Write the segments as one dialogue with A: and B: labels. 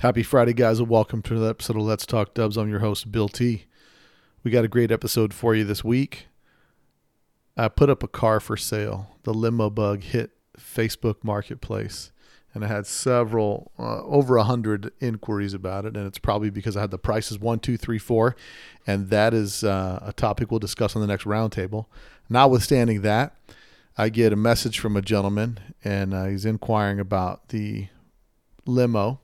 A: Happy Friday, guys, and welcome to another episode of Let's Talk Dubs. I'm your host, Bill T. We got a great episode for you this week. I put up a car for sale. The limo bug hit Facebook Marketplace, and I had several, uh, over a hundred inquiries about it. And it's probably because I had the prices one, two, three, four, and that is uh, a topic we'll discuss on the next roundtable. Notwithstanding that, I get a message from a gentleman, and uh, he's inquiring about the limo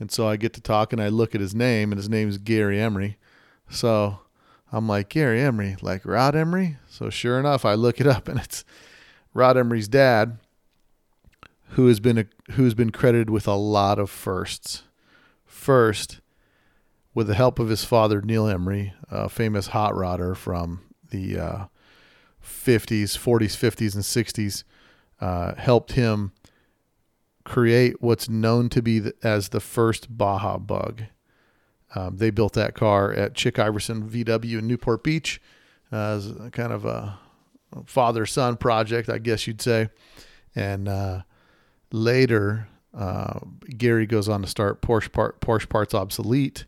A: and so I get to talk and I look at his name, and his name is Gary Emery. So I'm like, Gary Emery, like Rod Emery? So sure enough, I look it up, and it's Rod Emery's dad, who has been a, who's been credited with a lot of firsts. First, with the help of his father Neil Emery, a famous hot rodder from the uh, 50s, 40s, 50s, and 60s, uh, helped him create what's known to be the, as the first Baja bug. Um, they built that car at Chick Iverson VW in Newport Beach uh, as kind of a father son project, I guess you'd say. And uh, later, uh, Gary goes on to start Porsche, part, Porsche Parts Obsolete.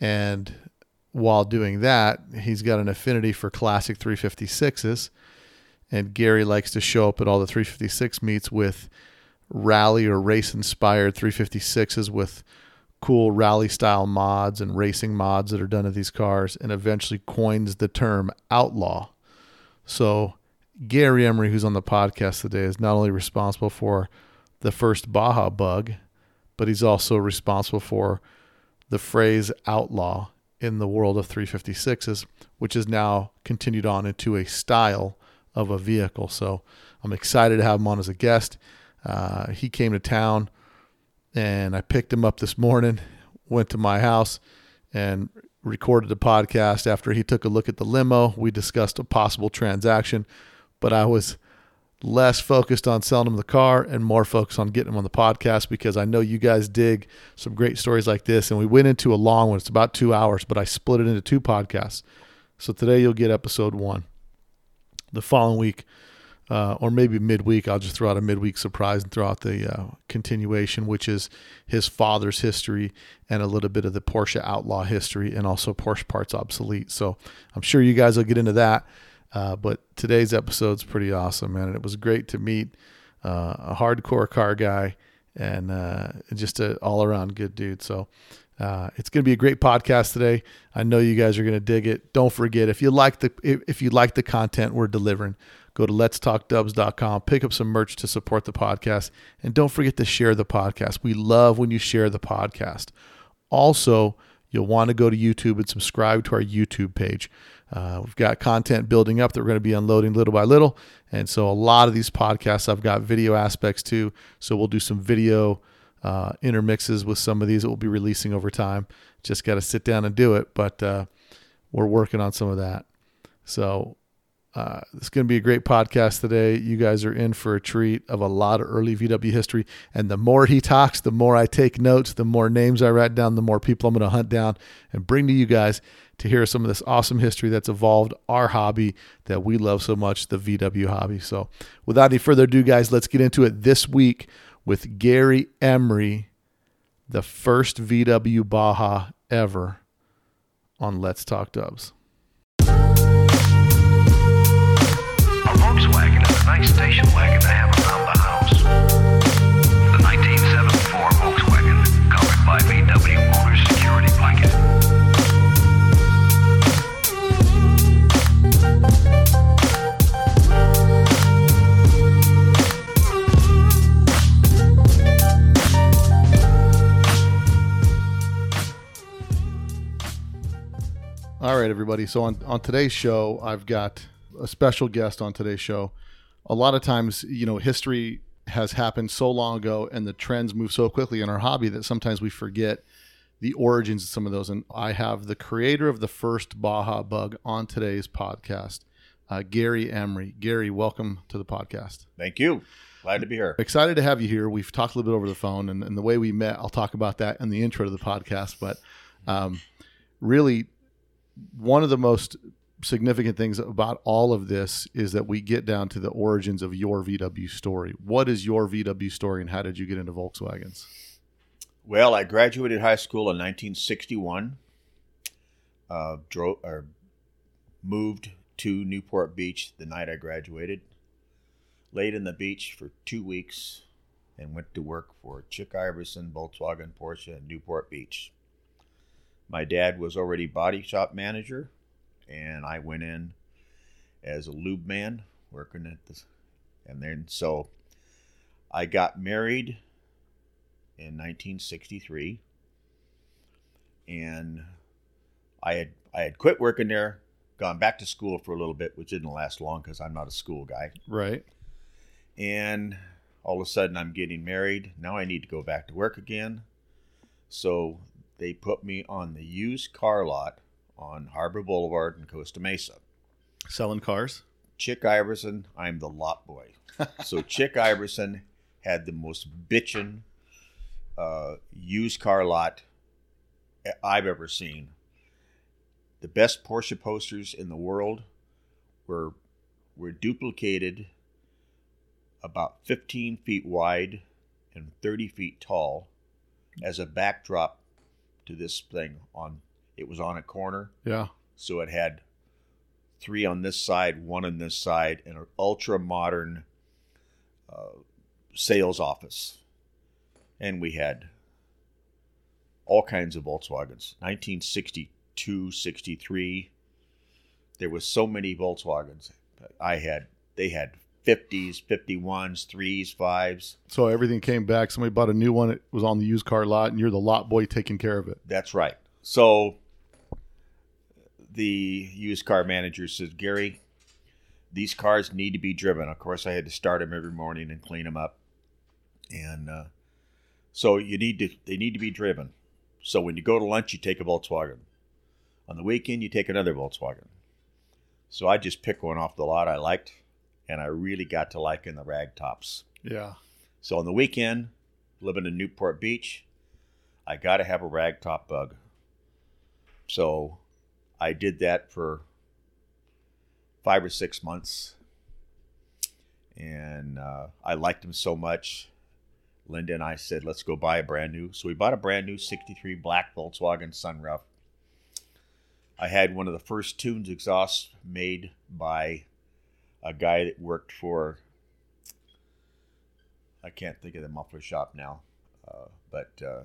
A: And while doing that, he's got an affinity for classic 356s. And Gary likes to show up at all the 356 meets with rally or race inspired 356s with cool rally style mods and racing mods that are done to these cars and eventually coins the term outlaw. So Gary Emery, who's on the podcast today, is not only responsible for the first Baja bug, but he's also responsible for the phrase outlaw in the world of 356s, which is now continued on into a style of a vehicle. So I'm excited to have him on as a guest. Uh, he came to town and I picked him up this morning, went to my house and recorded a podcast after he took a look at the limo. We discussed a possible transaction, but I was less focused on selling him the car and more focused on getting him on the podcast because I know you guys dig some great stories like this. And we went into a long one, it's about two hours, but I split it into two podcasts. So today you'll get episode one. The following week, uh, or maybe midweek, I'll just throw out a midweek surprise and throw out the uh, continuation, which is his father's history and a little bit of the Porsche Outlaw history and also Porsche Parts Obsolete. So I'm sure you guys will get into that. Uh, but today's episode's pretty awesome, man. And it was great to meet uh, a hardcore car guy and uh, just an all around good dude. So uh, it's going to be a great podcast today. I know you guys are going to dig it. Don't forget if you like the if you like the content we're delivering, Go to letstalkdubs.com, pick up some merch to support the podcast, and don't forget to share the podcast. We love when you share the podcast. Also, you'll want to go to YouTube and subscribe to our YouTube page. Uh, we've got content building up that we're going to be unloading little by little. And so, a lot of these podcasts, I've got video aspects too. So, we'll do some video uh, intermixes with some of these that we'll be releasing over time. Just got to sit down and do it. But uh, we're working on some of that. So, uh, it's going to be a great podcast today. You guys are in for a treat of a lot of early VW history. And the more he talks, the more I take notes, the more names I write down, the more people I'm going to hunt down and bring to you guys to hear some of this awesome history that's evolved our hobby that we love so much, the VW hobby. So, without any further ado, guys, let's get into it this week with Gary Emery, the first VW Baja ever on Let's Talk Dubs. Nice station wagon to have around the house. The 1974 Volkswagen, covered by VW Motors Security Blanket. All right, everybody. So on, on today's show, I've got a special guest on today's show a lot of times, you know, history has happened so long ago and the trends move so quickly in our hobby that sometimes we forget the origins of some of those. And I have the creator of the first Baja bug on today's podcast, uh, Gary Emery. Gary, welcome to the podcast.
B: Thank you. Glad to be here.
A: Excited to have you here. We've talked a little bit over the phone and, and the way we met, I'll talk about that in the intro to the podcast. But um, really, one of the most significant things about all of this is that we get down to the origins of your VW story. What is your VW story and how did you get into Volkswagens?
B: Well, I graduated high school in 1961. Uh, drove or moved to Newport Beach the night I graduated. Laid in the beach for two weeks and went to work for Chick Iverson, Volkswagen, Porsche, in Newport Beach. My dad was already body shop manager, and I went in as a lube man working at this. And then so I got married in 1963, and I had I had quit working there, gone back to school for a little bit, which didn't last long because I'm not a school guy.
A: Right.
B: And all of a sudden, I'm getting married. Now I need to go back to work again. So they put me on the used car lot on Harbor Boulevard in Costa Mesa.
A: Selling cars.
B: Chick Iverson, I'm the lot boy. so Chick Iverson had the most bitchin' uh, used car lot I've ever seen. The best Porsche posters in the world were were duplicated about 15 feet wide and 30 feet tall as a backdrop to this thing on it was on a corner
A: Yeah.
B: so it had three on this side, one on this side, and an ultra modern uh, sales office. And we had all kinds of Volkswagens. 1962, 63. There was so many Volkswagens. I had they had 50s, 51s, 3s, 5s.
A: So everything came back. Somebody bought a new one. It was on the used car lot, and you're the lot boy taking care of it.
B: That's right. So the used car manager says, Gary, these cars need to be driven. Of course, I had to start them every morning and clean them up, and uh, so you need to they need to be driven. So when you go to lunch, you take a Volkswagen. On the weekend, you take another Volkswagen. So I just picked one off the lot I liked, and I really got to liking the rag tops.
A: Yeah.
B: So on the weekend, living in Newport Beach, I got to have a ragtop bug. So I did that for five or six months. And uh, I liked them so much. Linda and I said, let's go buy a brand new. So we bought a brand new 63 black Volkswagen Sunroof. I had one of the first tunes exhausts made by a guy that worked for I can't think of the muffler shop now, uh, but uh,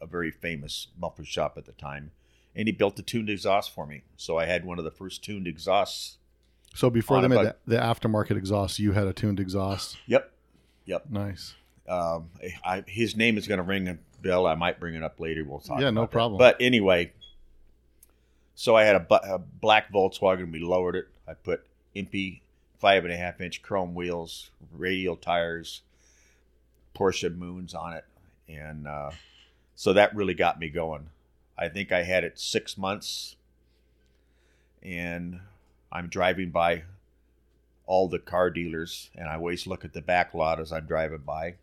B: a very famous muffler shop at the time. And he built a tuned exhaust for me. So I had one of the first tuned exhausts.
A: So before they made the, the aftermarket exhaust, you had a tuned exhaust.
B: Yep. Yep.
A: Nice.
B: Um, I, his name is going to ring a bell. I might bring it up later. We'll talk
A: Yeah, no
B: about that.
A: problem.
B: But anyway, so I had a, a black Volkswagen. We lowered it. I put Empi five and a half inch chrome wheels, radial tires, Porsche Moons on it, and uh, so that really got me going. I think I had it six months, and I'm driving by all the car dealers, and I always look at the back lot as I'm driving by.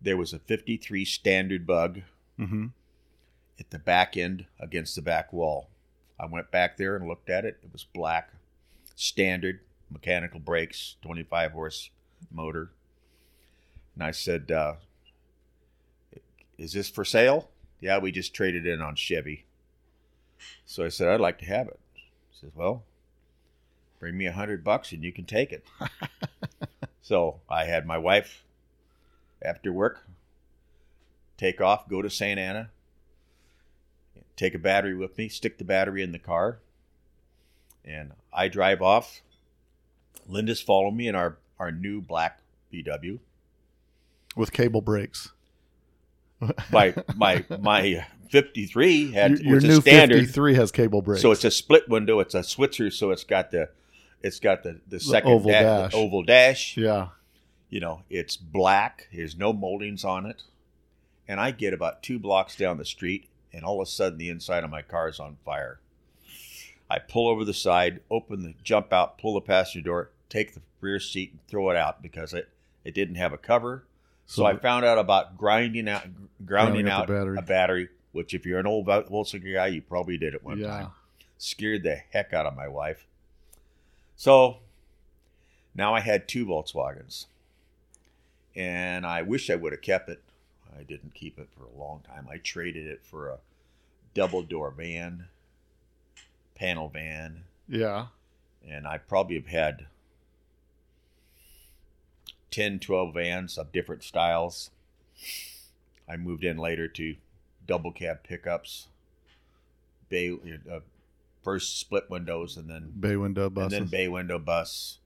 B: There was a 53 standard bug
A: Mm-hmm.
B: at the back end against the back wall. I went back there and looked at it. It was black, standard, mechanical brakes, 25 horse motor. And I said, uh, Is this for sale? Yeah, we just traded in on Chevy. So I said, I'd like to have it. He says, Well, bring me a hundred bucks and you can take it. so I had my wife after work take off, go to Santa Ana, take a battery with me, stick the battery in the car, and I drive off. Linda's following me in our, our new black VW.
A: With cable brakes.
B: My my my 53 had
A: your your new
B: standard,
A: 53 has cable brakes.
B: so it's a split window. It's a Zwitter, so it's got the it's got the the second
A: oval
B: da-
A: dash.
B: the oval dash.
A: yeah.
B: You know, it's black. There's no moldings on it. And I get about two blocks down the street, and all of a sudden the inside of my car is on fire. I pull over the side, open the jump out, pull the passenger door, take the rear seat, and throw it out because it, it didn't have a cover. So,
A: So
B: I found out about grinding out grounding
A: out battery.
B: a battery, which if you're an old Vol- Volkswagen guy, you probably did it one
A: Yeah.
B: time. Scared the heck out of my wife. So now I had two Volkswagens, and I wish I would have kept it. I didn't keep it for a long time. I traded it for a double door van, panel van,
A: Yeah.
B: and I probably have had 10, 12 vans of different styles. I moved in later to double cab pickups, bay, uh, first split windows, and then
A: Bay window
B: bus,
A: and
B: then bay window bus.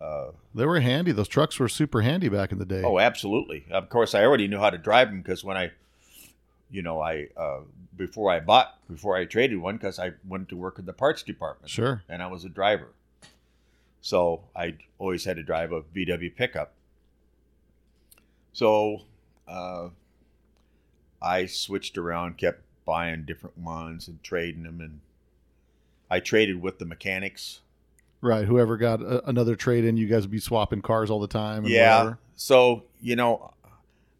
B: Uh,
A: they were handy. Those trucks were super handy back in the day.
B: Oh, absolutely. Of course, I already knew how to drive them because when I, you know, I uh, before I bought before I traded one because I went to work in the parts department
A: Sure.
B: and I was a driver, so I always had to drive a VW pickup. So, uh, I switched around, kept buying different ones and trading them, and I traded with the mechanics.
A: Right. Whoever got a, another trade in, you guys would be swapping cars all the time. And
B: yeah.
A: whatever.
B: So you know,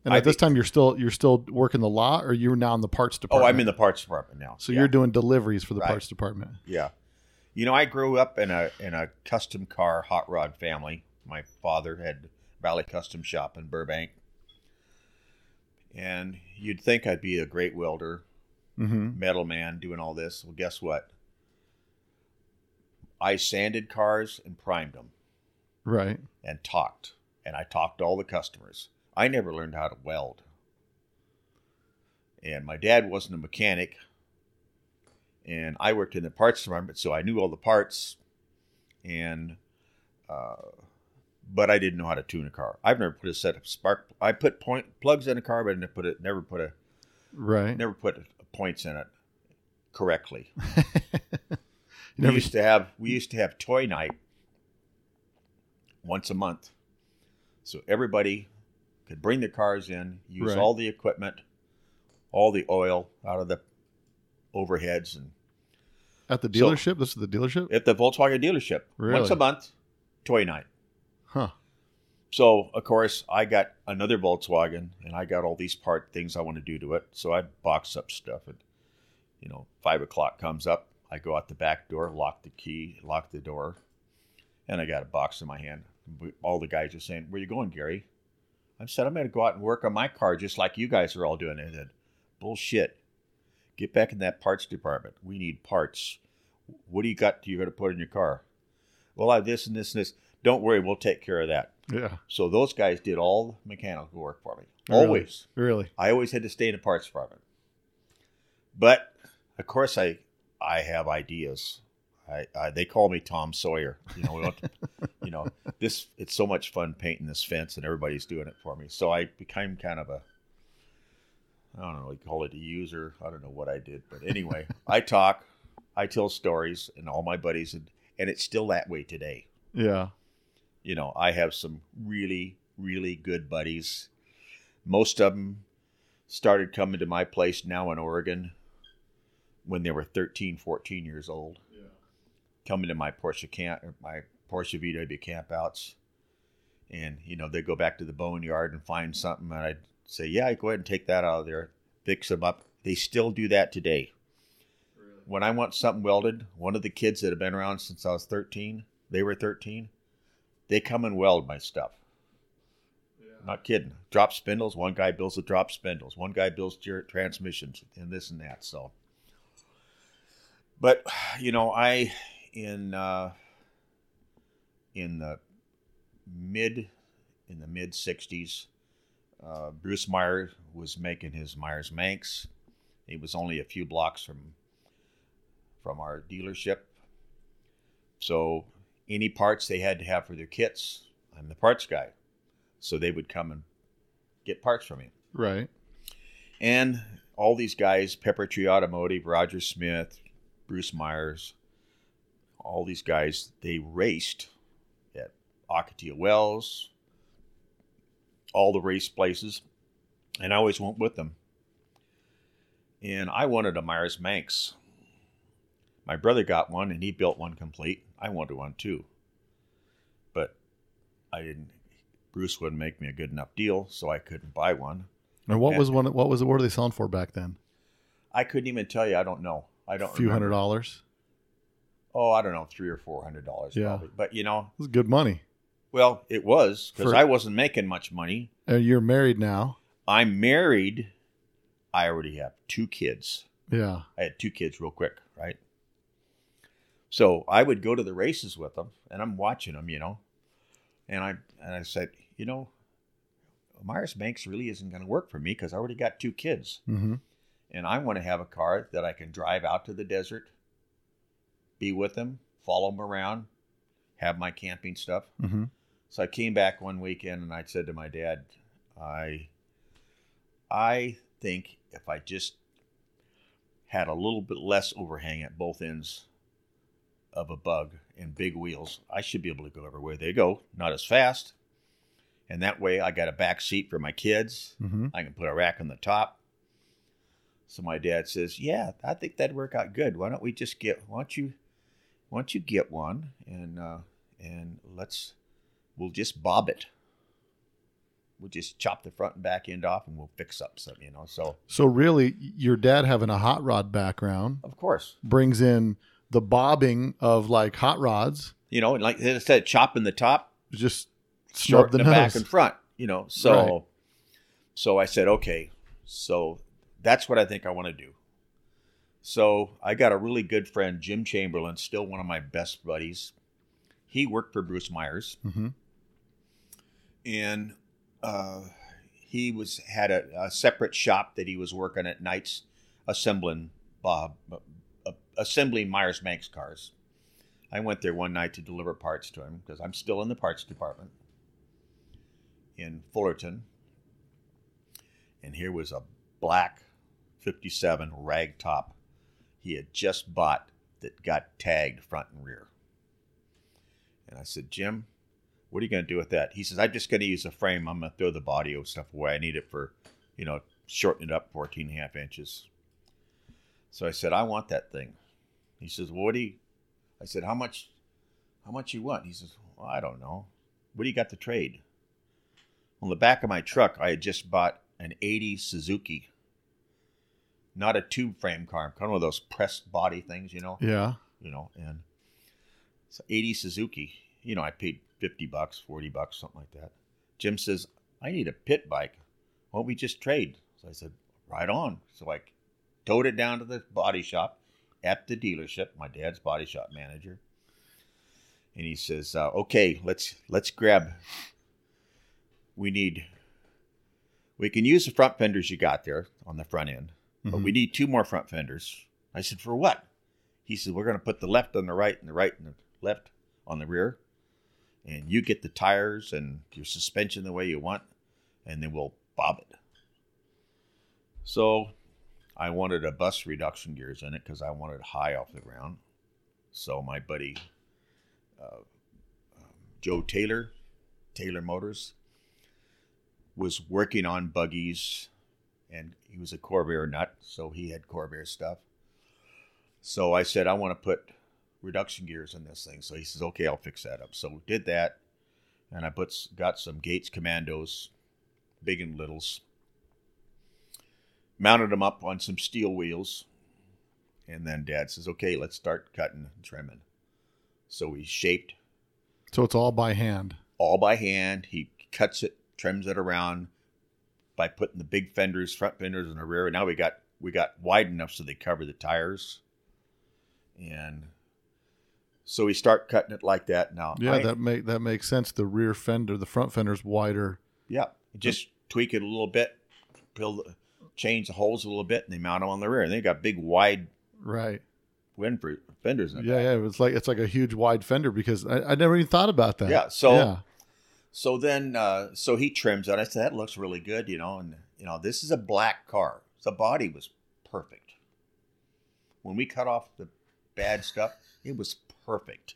A: And
B: I
A: at this
B: be-
A: time, you're still you're still working the lot, or you're now in the parts department. oh.
B: I'm in the parts department now.
A: So
B: Yeah.
A: you're doing deliveries for the
B: Right.
A: parts department.
B: Yeah. You know, I grew up in a in a custom car hot rod family. My father had Valley Custom Shop in Burbank. And you'd think I'd be a great welder,
A: Mm-hmm.
B: metal man, doing all this. Well, guess what? I sanded cars and primed them
A: Right.
B: and talked. And I talked to all the customers. I never learned how to weld. And my dad wasn't a mechanic. And I worked in the parts department, so I knew all the parts. And, uh, but I didn't know how to tune a car. I've never put a set of spark. I put point plugs in a car, but I never put it. Never put a
A: Right.
B: never put points in it correctly. We used to have we used to have toy night once a month, so everybody could bring their cars in, use
A: Right.
B: all the equipment, all the oil out of the overheads, and
A: at the
B: So-
A: dealership. this is the dealership.
B: at the Volkswagen dealership
A: Really?
B: once a month, toy night.
A: Huh.
B: So of course I got another Volkswagen, and I got all these part things I want to do to it. So I box up stuff, and you know, five o'clock comes up. I go out the back door, lock the key, lock the door, and I got a box in my hand. All the guys are saying, "Where you going, Gary?" I said, "I'm going to go out and work on my car, just like you guys are all doing." They said, "Bullshit! Get back in that parts department. We need parts. What do you got? you're going to put in your car?" Well, I have this and this and this. Don't worry, we'll take care of that.
A: Yeah.
B: So those guys did all the mechanical work for me. Always.
A: Really.
B: I always had to stay in the parts department. But of course, I I have ideas. I, I they call me Tom Sawyer. You know, we to, you know this. It's so much fun painting this fence, and everybody's doing it for me. So I became kind of a I don't know. We call it a user. I don't know what I did, but anyway, I talk, I tell stories, and all my buddies, and, and it's still that way today
A: Yeah.
B: you know, I have some really, really good buddies. Most of them started coming to my place now in Oregon when they were 13, 14 years old.
A: Yeah.
B: Coming to my Porsche camp, my Porsche VW campouts. And, you know, they go back to the boneyard and find something. And I'd say, yeah, go ahead and take that out of there, fix them up. They still do that today. When I want something welded, one of the kids that have been around since I was 13, they were 13, they come and weld my stuff. Not kidding. Drop spindles. One guy builds the drop spindles. One guy builds transmissions and this and that. So, but you know, I in uh, in the mid in the mid '60s, uh, Bruce Meyer was making his Meyers Manx. He was only a few blocks from from our dealership. So any parts they had to have for their kits, I'm the parts guy. So they would come and get parts from me.
A: Right.
B: And all these guys, Pepper Tree Automotive, Roger Smith, Bruce Meyers, all these guys, they raced at Akatia Wells, all the race places, and I always went with them. And I wanted a Meyers Manx. My brother got one and he built one complete. I wanted one too. But I didn't Bruce wouldn't make me a good enough deal, so I couldn't buy one.
A: And what
B: Yeah.
A: was one? What was? What were they selling for back then?
B: I couldn't even tell you. I don't know. I don't.
A: A few
B: remember.
A: hundred dollars.
B: Oh, I don't know, three or four hundred dollars
A: Yeah.
B: probably. But you know,
A: It was good money.
B: Well, it was because
A: For-
B: I wasn't making much money.
A: And you're married now.
B: I'm married. I already have two kids.
A: Yeah.
B: I had two kids real quick, right? So I would go to the races with them, and I'm watching them, you know, and I and I said, you know, Meyers Manx really isn't going to work for me because I already got two kids,
A: Mm-hmm.
B: and I want to have a car that I can drive out to the desert, be with them, follow them around, have my camping stuff.
A: Mm-hmm.
B: So I came back one weekend and I said to my dad, I I think if I just had a little bit less overhang at both ends of a bug and big wheels, I should be able to go everywhere they go, not as fast. And that way I got a back seat for my kids.
A: Mm-hmm.
B: I can put a rack on the top. So my dad says, "Yeah, I think that'd work out good. Why don't we just get? Why don't you, why don't you get one and uh, and let's, we'll just bob it. We'll just chop the front and back end off, and we'll fix up some, you know. So
A: So really, your dad having a hot rod background
B: of course,
A: brings in the bobbing of like hot rods.
B: you know, and like instead of chopping the top,
A: Just snub the
B: the,
A: nose.
B: back and front, you know. So,
A: Right.
B: so I said, okay, so that's what I think I want to do. So I got a really good friend, Jim Chamberlain, still one of my best buddies. He worked for Bruce Meyers,
A: mm-hmm.
B: And uh, he was had a, a separate shop that he was working at nights, assembling Bob, uh, assembling Meyers Manx cars. I went there one night to deliver parts to him because I'm still in the parts department in Fullerton. And here was a black 57 rag top he had just bought that got tagged front and rear. And I said, Jim, what are you going to do with that? He says, I'm just going to use a frame. I'm going to throw the body of stuff away. I need it for, you know, shorten it up 14 and a half inches. So I said, I want that thing. He says, well, what do you, I said, how much, how much you want? He says, well, I don't know. What do you got to trade? On the back of my truck, I had just bought an 80 Suzuki. Not a tube frame car, kind of one of those pressed body things, you know
A: Yeah.
B: you know, and it's 80 Suzuki. You know, I paid 50 bucks, 40 bucks, something like that. Jim says, I need a pit bike. Why don't we just trade? So I said, right on. So I towed it down to the body shop at the dealership, my dad's body shop manager. And he says, uh, okay, let's, let's grab, we need, we can use the front fenders you got there on the front end, but
A: Mhm.
B: we need two more front fenders. I said, for what? He said, We're going to put the left on the right and the right and the left on the rear. And you get the tires and your suspension the way you want, and then we'll bob it. So I wanted a bus reduction gears in it because I wanted high off the ground. So my buddy uh, um, Joe Taylor, Taylor Motors, was working on buggies, and he was a Corvair nut, so he had Corvair stuff. So I said, I want to put reduction gears in this thing. So he says, okay, I'll fix that up. So we did that, and I put got some Gates Commandos, big and littles, mounted them up on some steel wheels, and then Dad says, okay, let's start cutting and trimming. So we shaped
A: So it's all by hand.
B: all by hand. He cuts it, trims it around by putting the big fenders, front fenders and the rear. Now we got we got wide enough so they cover the tires. And so we start cutting it like that now.
A: Yeah,
B: I-
A: that make that makes sense. The rear fender, the front fender's wider.
B: yeah, just tweak it a little bit, build, change the holes a little bit, and they mount them on the rear. And they got big wide
A: Right.
B: wind for fenders in
A: Yeah,
B: back.
A: yeah. It's like it's like a huge wide fender because I, I never even thought about that.
B: Yeah, so-
A: yeah.
B: So then, uh, so he trims it. I said, that looks really good, you know. And, you know, this is a black car. The body was perfect. When we cut off the bad stuff, it was perfect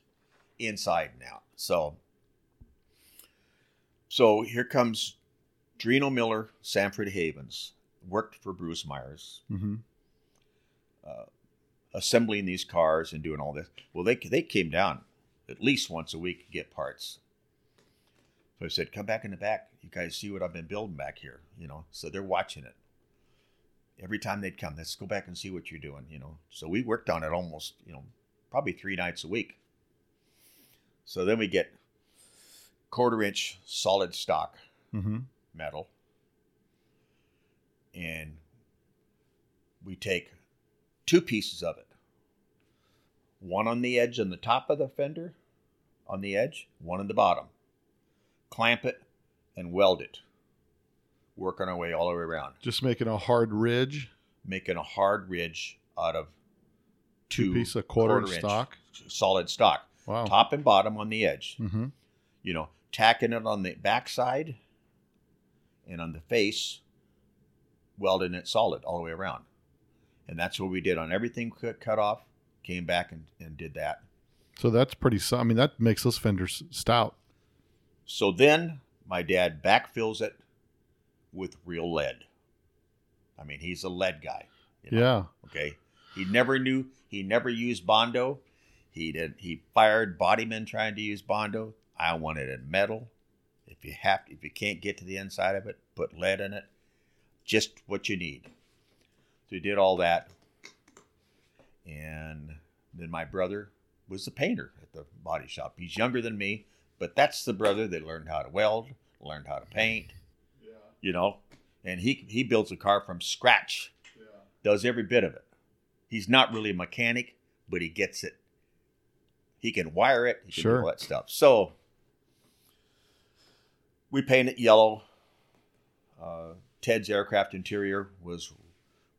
B: inside and out. So, so here comes Drino Miller, Sanford Havens, worked for Bruce Meyers,
A: hmm
B: assembling these cars and doing all this. Well, they they came down at least once a week to get parts. So I said, "Come back in the back. You guys see what I've been building back here." You know, so they're watching it. Every time they'd come, let's go back and see what you're doing. You know, so we worked on it almost, you know, probably three nights a week. So then we get quarter inch solid stock
A: hmm
B: metal. and we take two pieces of it. One on the edge on the top of the fender on the edge one on the bottom. Clamp it and weld it. Working our way all the way around.
A: Just making a hard ridge,
B: making a hard ridge out of
A: two, piece of quarter,
B: inch
A: stock.
B: solid stock
A: Wow.
B: top and bottom on the edge
A: Mm-hmm.
B: you know, tacking it on the backside and on the face, welding it solid all the way around. And that's what we did on everything cut, cut off. Came back and, and did that.
A: So that's pretty. so- I mean, that makes those fenders stout.
B: So then my dad backfills it with real lead. I mean, he's a lead guy. you know,
A: Yeah.
B: Okay. He never knew. He never used bondo. He did. He fired bodymen trying to use bondo. I wanted it metal. If you have, if you can't get to the inside of it, put lead in it. Just what you need. So he did all that, and then my brother was the painter at the body shop. He's younger than me, but that's the brother that learned how to weld, learned how to paint. Yeah. You know, and he he builds a car from scratch Yeah. does every bit of it. He's not really a mechanic, but he gets it. He can wire it. He can
A: Sure.
B: do all that stuff. So we paint it yellow. Uh, Ted's aircraft interior was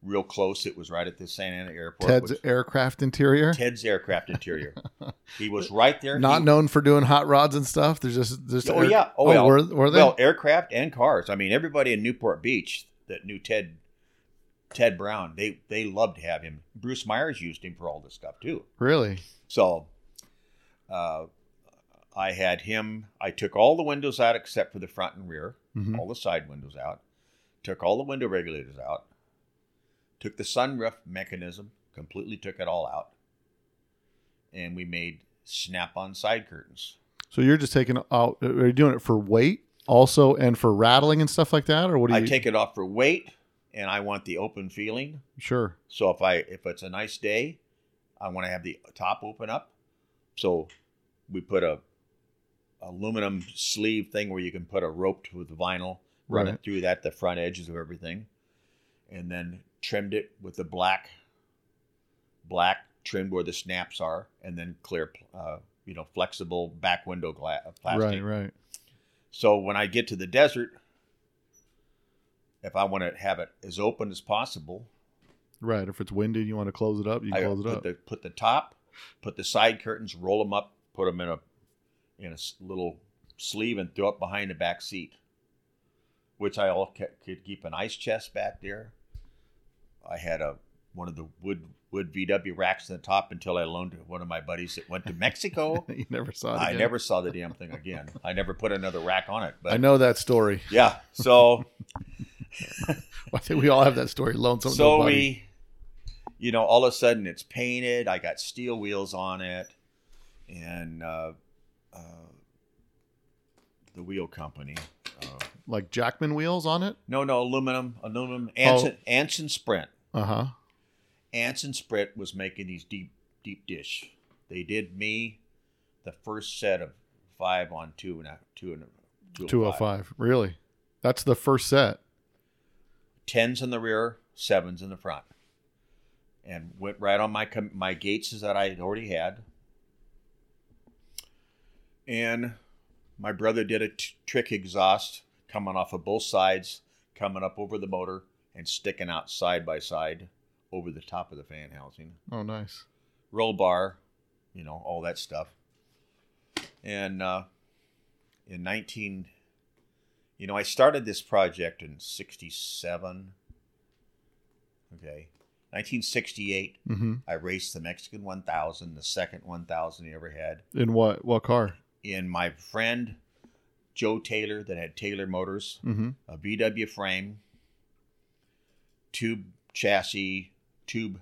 B: real close. It was right at the Santa Ana airport.
A: Ted's
B: which-
A: aircraft interior.
B: Ted's aircraft interior. he was right there.
A: Not
B: He-
A: known for doing hot rods and stuff. There's just just.
B: Oh
A: air-
B: yeah. Oh, well.
A: were, were they?
B: Well, aircraft and cars. I mean, everybody in Newport Beach that knew Ted, Ted Brown, they they loved to have him. Bruce Meyers used him for all this stuff too.
A: really?
B: So, uh, I had him. I took all the windows out except for the front and rear,
A: Mhm.
B: all the side windows out. Took all the window regulators out. Took the sunroof mechanism, completely took it all out, and we made snap-on side curtains.
A: So you're just taking out. Are you doing it for weight also, and for rattling and stuff like that, or what do you?
B: I take it off for weight, and I want the open feeling.
A: Sure.
B: So if I if it's a nice day, I want to have the top open up. So we put a aluminum sleeve thing where you can put a rope with vinyl, run
A: Right.
B: it through that the front edges of everything, and then trimmed it with the black black trimmed where the snaps are, and then clear uh, you know flexible back window glass plastic.
A: Right. Right.
B: So when I get to the desert, if I want to have it as open as possible,
A: Right. If it's windy, and you want to close it up. You
B: I
A: close it
B: put
A: up.
B: the put the top, put the side curtains, roll them up, put them in a in a little sleeve, and throw it behind the back seat. Which I all ca- could keep an ice chest back there. I had a one of the wood wood VW racks in the top until I loaned one of my buddies that went to Mexico.
A: you never saw it.
B: I
A: again.
B: never saw the damn thing again. I never put another rack on it. But
A: I know that story.
B: yeah, so
A: I think we all have that story. Loan something.
B: so we you know all of a sudden it's painted i got steel wheels on it and uh, uh, the wheel company uh,
A: like Jackman wheels on it.
B: no no aluminum aluminum Ansen, Ansen sprint
A: Uh huh.
B: Ansen sprint was making these deep deep dish they did me the first set of five on two and a two and a
A: Two hundred five. Really? That's the first set.
B: Tens in the rear, sevens in the front, and went right on my com- my gates that I had already had. And my brother did a t- trick exhaust coming off of both sides, coming up over the motor and sticking out side by side over the top of the fan housing.
A: Oh, nice.
B: Roll bar, you know, all that stuff. And uh, in 19, you know, I started this project in 67. Okay. 1968,
A: Mm-hmm.
B: I raced the Mexican 1000, the second 1000 he ever had,
A: In what what car?
B: in my friend Joe Taylor that had Taylor Motors,
A: Mm-hmm.
B: a VW frame, tube chassis, tube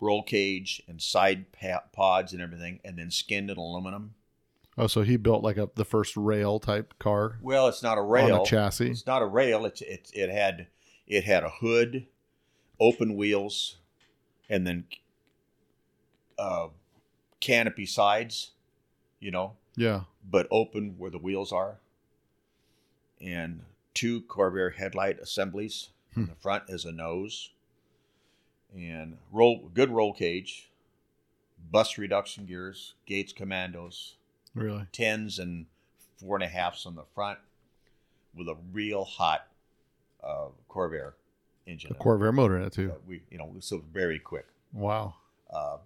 B: roll cage, and side pa- pods and everything, and then skinned in aluminum.
A: Oh, so he built like a the first rail type car
B: Well, it's not a rail.
A: on a chassis.
B: It's not a rail. It's it, it had it had a hood, open wheels, and then uh, canopy sides, you know,
A: Yeah.
B: but open where the wheels are, and two Corvair headlight assemblies. In the front is a nose and roll good roll cage, bus reduction gears, Gates commandos,
A: Really?
B: tens and four and a halfs on the front, with a real hot uh, Corvair engine.
A: The
B: in.
A: Corvair motor in it too.
B: We you know so very quick.
A: Wow.
B: Uh,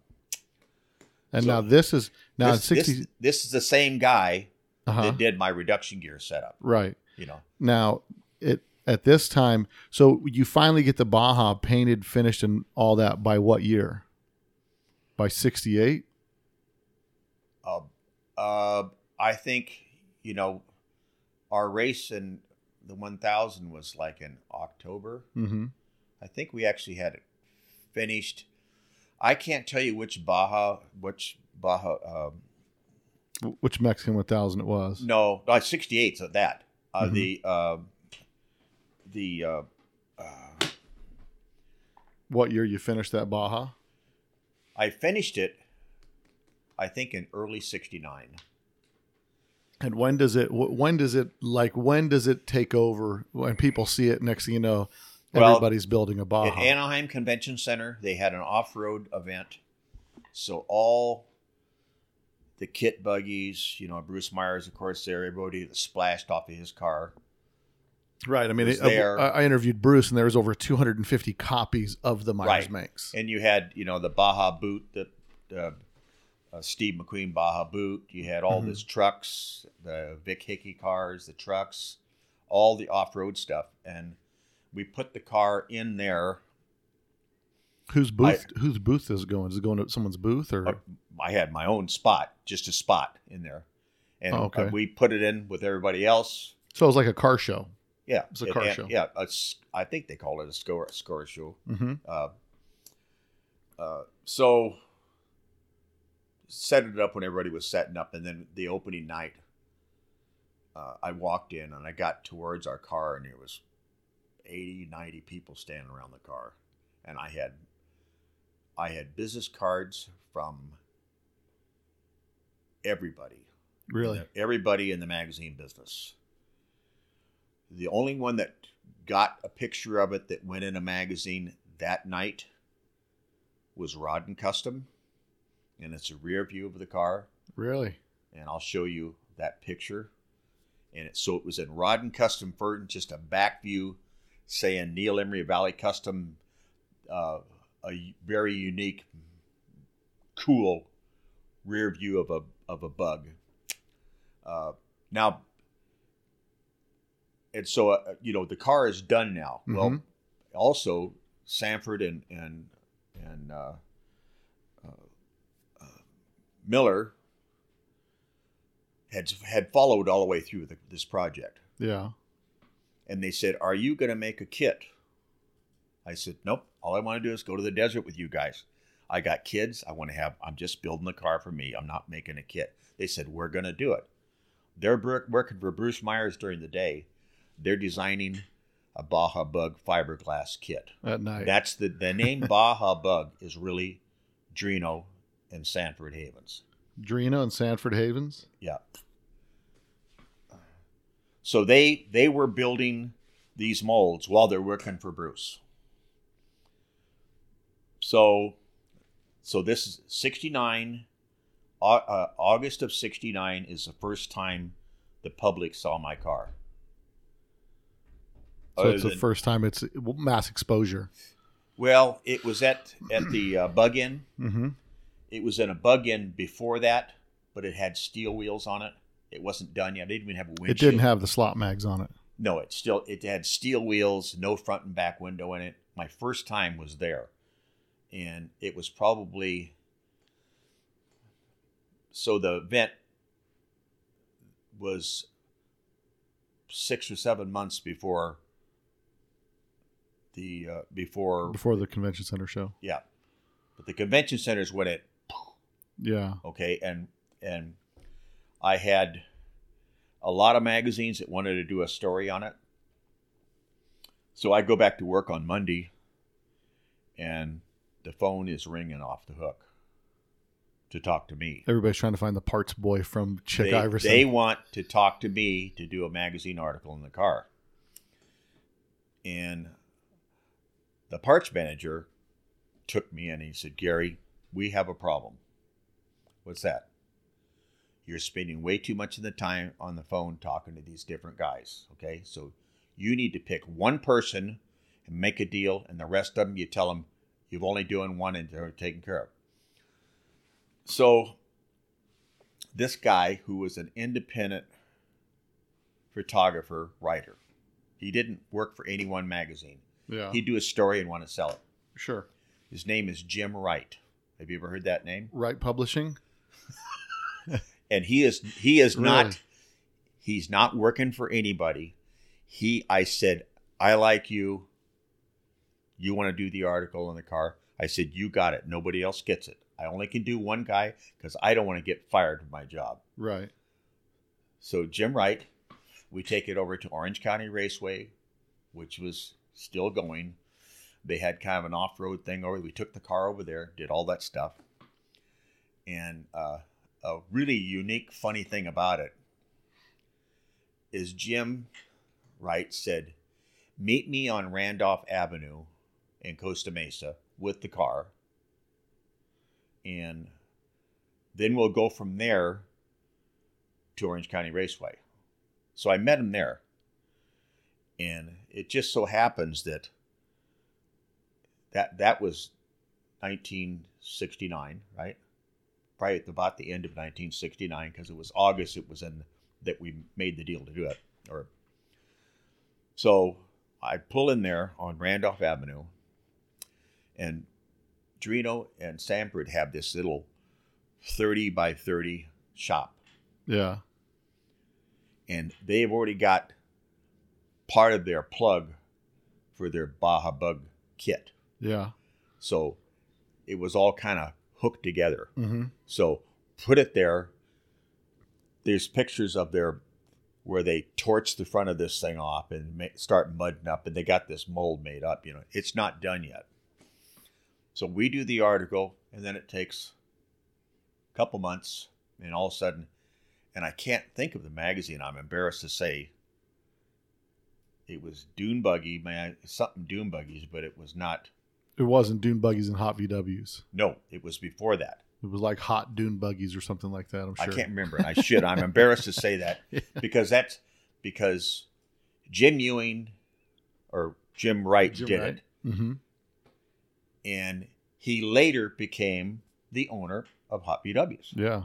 A: And
B: So,
A: now this is now
B: this,
A: sixty.
B: this, this is the same guy
A: uh-huh.
B: that did my reduction gear setup.
A: Right
B: You know,
A: now, it at this time. So you finally get the Baja painted, finished, and all that by what year? By sixty eight.
B: uh, uh, I think you know our race in the 1000 was like in October.
A: Mm-hmm.
B: I think we actually had it finished. I can't tell you which Baja, which Baja. Um,
A: Which Mexican one thousand it was?
B: no, no, 68. So that uh,
A: Mhm.
B: the um the uh, uh,
A: What year you finished that Baja?
B: I finished it. I think in early '69.
A: And when does it? When does it? Like when does it take over? When people see it, next thing you know,
B: Well,
A: everybody's building a Baja.
B: At Anaheim Convention Center, they had an off-road event, so all the kit buggies, you know, Bruce Meyers, of course, there, everybody that splashed off of his car.
A: right. I mean, it,
B: there.
A: I, I interviewed Bruce, and there was over 250 copies of the Meyers
B: Right.
A: makes.
B: And you had, you know, the Baja boot, that uh, uh, Steve McQueen Baja boot. You had all
A: Mhm.
B: these trucks, the Vic Hickey cars, the trucks, all the off-road stuff, and we put the car in there.
A: Whose booth? whose booth is it going? Is it going to someone's booth or?
B: Uh, I had my own spot, just a spot in there, and
A: Oh, okay.
B: uh, we put it in with everybody else.
A: so it was like a car show.
B: Yeah,
A: It's a car
B: and-
A: show.
B: Yeah, a I think they call it a score a score show.
A: Mm-hmm.
B: Uh, uh, so set it up when everybody was setting up, and then the opening night, uh, I walked in and I got towards our car, and there was 80, 90 people standing around the car, and I had I had business cards from everybody.
A: Really?
B: Everybody in the magazine business. The only one that got a picture of it that went in a magazine that night was Rod and Custom. And it's a rear view of the car.
A: Really?
B: And I'll show you that picture. And it, so it was in Rod and Custom Furton, just a back view saying Neil Emery Valley Custom, uh, a very unique, cool rear view of a, of a bug. Uh, now, and so uh, you know the car is done now. Well,
A: Mhm.
B: also Sanford and and and uh, Miller had had followed all the way through the, this project,
A: Yeah.
B: and they said, "Are you going to make a kit?" I said, "Nope. All I want to do is go to the desert with you guys. I got kids. I want to have. I'm just building the car for me. I'm not making a kit." They said, "We're going to do it." They're working for Bruce Meyers during the day. They're designing a Baja Bug fiberglass kit.
A: At night.
B: That's the the name Baja Bug is really Drino and Sanford Havens.
A: Drino and Sanford Havens.
B: Yeah. So they they were building these molds while they're working for Bruce. So so this is 69 uh, August of 69 is the first time the public saw my car.
A: So
B: Other
A: it's the
B: than-
A: first time it's mass exposure.
B: Well, it was at at the uh, bug in.
A: Mm-hmm.
B: It was in a bug in before that, but it had steel wheels on it. It wasn't done yet. It didn't even have a windshield.
A: It didn't have the slot mags on it.
B: No, it still it had steel wheels, no front and back window in it. My first time was there, and it was probably so the event was six or seven months before the uh, before
A: Before the convention center show.
B: yeah, but the convention centers when it
A: Yeah.
B: okay and and i had a lot of magazines that wanted to do a story on it so i go back to work on monday and the phone is ringing off the hook to talk to me
A: Everybody's trying to find the parts boy from Chick
B: they,
A: Iverson.
B: they want to talk to me to do a magazine article in the car and the parts manager took me in and he said, Gary, we have a problem. What's that? You're spending way too much of the time on the phone talking to these different guys. Okay. So you need to pick one person and make a deal, and the rest of them you tell them you've only doing one and they're taken care of. So this guy who was an independent photographer writer, he didn't work for any one magazine.
A: Yeah.
B: He'd do a story and want to sell it.
A: sure.
B: His name is Jim Wright. Have you ever heard that name?
A: Wright publishing.
B: And he is he is
A: Really?
B: not he's not working for anybody. He I said, I like you. You want to do the article in the car? I said, You got it. Nobody else gets it. I only can do one guy because I don't want to get fired from my job.
A: Right.
B: So Jim Wright, we take it over to Orange County Raceway, which was still going. They had kind of an off-road thing over. We took the car over there, did all that stuff, and uh, a really unique, funny thing about it is Jim Wright said, "Meet me on Randolph Avenue in Costa Mesa with the car, and then we'll go from there." to Orange County Raceway. So I met him there. And it just so happens that that that was 1969, right? Probably at about the end of 1969 because it was August it was in that we made the deal to do it or so I pull in there on Randolph Avenue and Drino and Sanford have this little 30 by 30 shop
A: Yeah.
B: and they've already got part of their plug for their Baja Bug kit.
A: Yeah.
B: So it was all kind of hooked together.
A: Mm-hmm.
B: So put it there. There's pictures of their where they torch the front of this thing off and start mudding up, and they got this mold made up. You know, it's not done yet. So we do the article, and then it takes a couple months, and all of a sudden, and I can't think of the magazine. I'm embarrassed to say. It was Dune Buggy, man, something Dune Buggies, but it was not.
A: It wasn't dune buggies and hot VWs.
B: No, it was before that.
A: It was like hot dune buggies or something like that. I'm sure.
B: I can't remember. I should. I'm embarrassed to say that because that's because Jim Ewing or Jim Wright
A: Jim
B: did
A: Wright.
B: it,
A: Mm-hmm.
B: and he later became the owner of Hot VWs,
A: Yeah.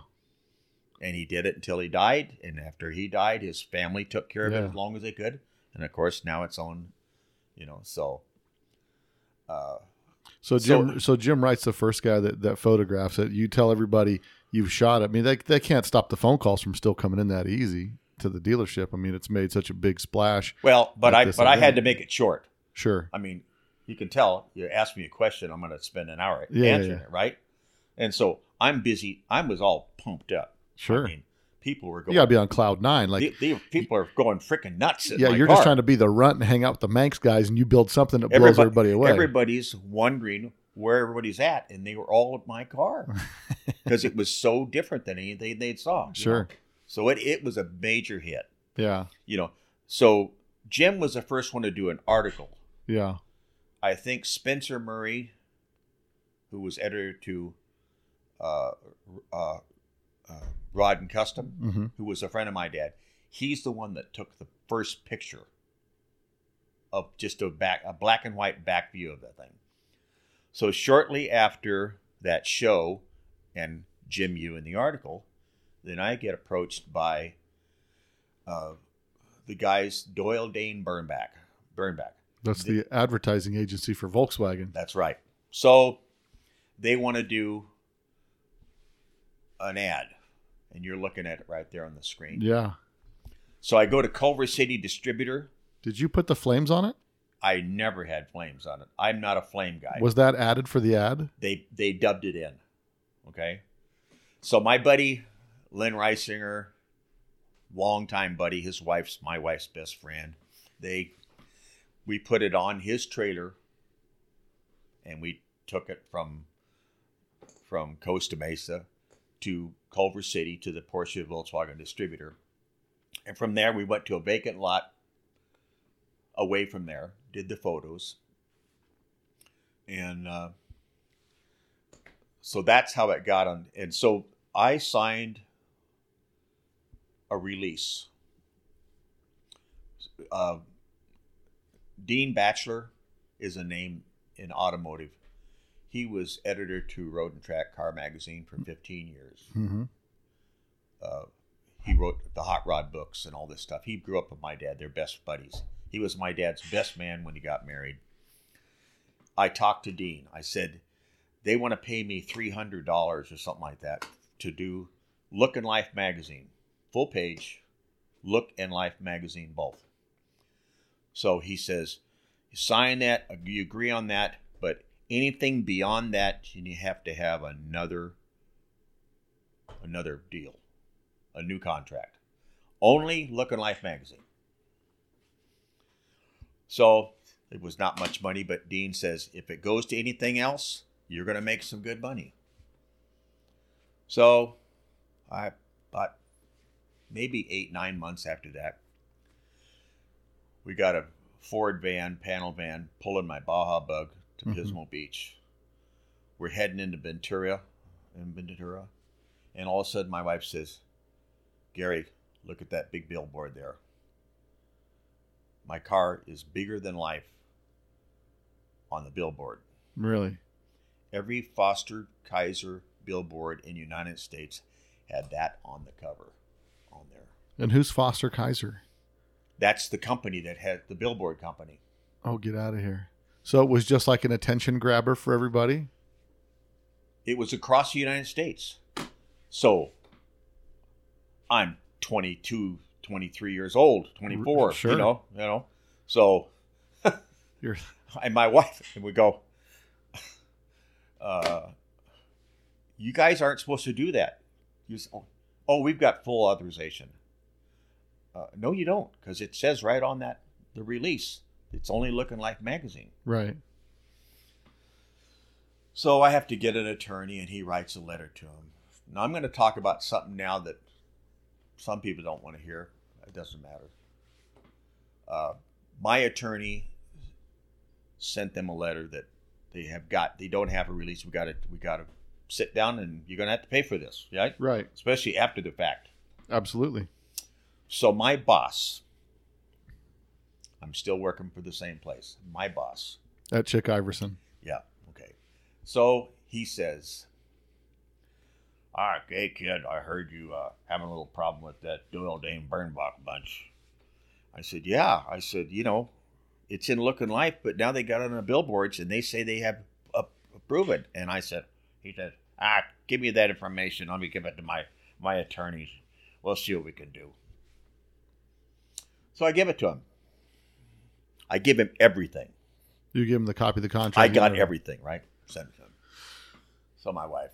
B: and he did it until he died. And after he died, his family took care of it as long as they could, and of course now it's owned. You know, so. Uh,
A: So
B: So-
A: Jim, so, Jim Wright's the first guy that, that photographs it. You tell everybody you've shot it. I mean, they they can't stop the phone calls from still coming in that easy to the dealership. I mean, it's made such a big splash.
B: well, but I but I had to make it short.
A: Sure.
B: I mean, you can tell you ask me a question, I'm going to spend an hour
A: Yeah,
B: answering
A: yeah.
B: it, right? And so I'm busy. I was all pumped up.
A: Sure.
B: I mean, people were going.
A: you got to be on cloud nine. Like,
B: the, the people are going freaking nuts.
A: Yeah, you're
B: car.
A: just trying to be the runt and hang out with the Manx guys, and you build something that blows
B: Everybody-
A: everybody away.
B: Everybody's wondering where everybody's at, and they were all at my car because it was so different than anything they'd saw.
A: Sure.
B: know? So it it was a major hit.
A: yeah.
B: You know. So Jim was the first one to do an article.
A: Yeah.
B: I think Spencer Murray, who was editor to uh, uh, uh, Rod and Custom,
A: hmm
B: who was a friend of my dad, he's the one that took the first picture of just a back a black and white back view of that thing. So shortly after that show and Jim you in the article, then I get approached by uh, the guys Doyle Dane Bernbach. Bernbach.
A: That's
B: The-
A: the advertising agency for Volkswagen.
B: That's right. So they want to do an ad, and you're looking at it right there on the screen.
A: Yeah.
B: So I go to Culver City Distributor.
A: Did you put the flames on it?
B: I never had flames on it. I'm not a flame guy.
A: Was that added for the ad?
B: they they dubbed it in. Okay. So my buddy Lynn Reisinger, longtime buddy, his wife's my wife's best friend. They we put it on his trailer and we took it from from Costa Mesa to Culver City to the Porsche Volkswagen distributor. And from there we went to a vacant lot away from there, did the photos. and uh, so that's how it got on. And so I signed a release. Uh, Dean Batchelor is a name in automotive. He was editor to Road and Track Car Magazine for 15 years.
A: Mm-hmm.
B: Uh, he wrote the hot rod books and all this stuff. He grew up with my dad. They're best buddies. He was my dad's best man when he got married. I talked to Dean. I said, they want to pay me $300 or something like that to do Look and Life magazine, full page, Look and Life magazine, both. So he says, sign that, you agree on that, but anything beyond that, you have to have another another deal, a new contract. Only Look and Life magazine. So it was not much money, but Dean says if it goes to anything else, you're going to make some good money. So I bought maybe eight, nine months after that. We got a Ford van, panel van, pulling my Baja bug to
A: Mhm.
B: Pismo Beach. We're heading into Ventura, in Ventura, and all of a sudden my wife says, "Gary, look at that big billboard there. My car is bigger than life on the billboard.
A: Really?
B: Every Foster Kleiser billboard in the United States had that on the cover on there.
A: And who's Foster Kleiser?
B: That's the company that had the billboard company.
A: Oh, get out of here. So it was just like an attention grabber for everybody?
B: It was across the United States. So I'm 22, 23 years old, 24,
A: Sure.
B: you know, you know. So
A: You're
B: and my wife and we go uh, you guys aren't supposed to do that you s- oh we've got full authorization uh, no you don't because it says right on that the release it's only looking like magazine.
A: Right.
B: so i have to get an attorney and he writes a letter to him. Now i'm going to talk about something now that some people don't want to hear. It doesn't matter. Uh, my attorney sent them a letter that they have got they don't have a release. We got to we got to sit down and you're going to have to pay for this right?
A: Right.
B: especially after the fact.
A: Absolutely.
B: so my boss i'm still working for the same place my boss.
A: At Chick Iverson.
B: yeah okay. So he says all right hey kid i heard you uh, having a little problem with that doyle Dane Bernbach bunch. I said yeah. I said you know it's in looking life but now they got it on the billboards and they say they have approved it. And i said he said ah give me that information. Let me give it to my my attorneys. We'll see what we can do. So i give it to him i give him everything
A: You give him the copy of the contract.
B: I got everything right. Sent it to him. So my wife,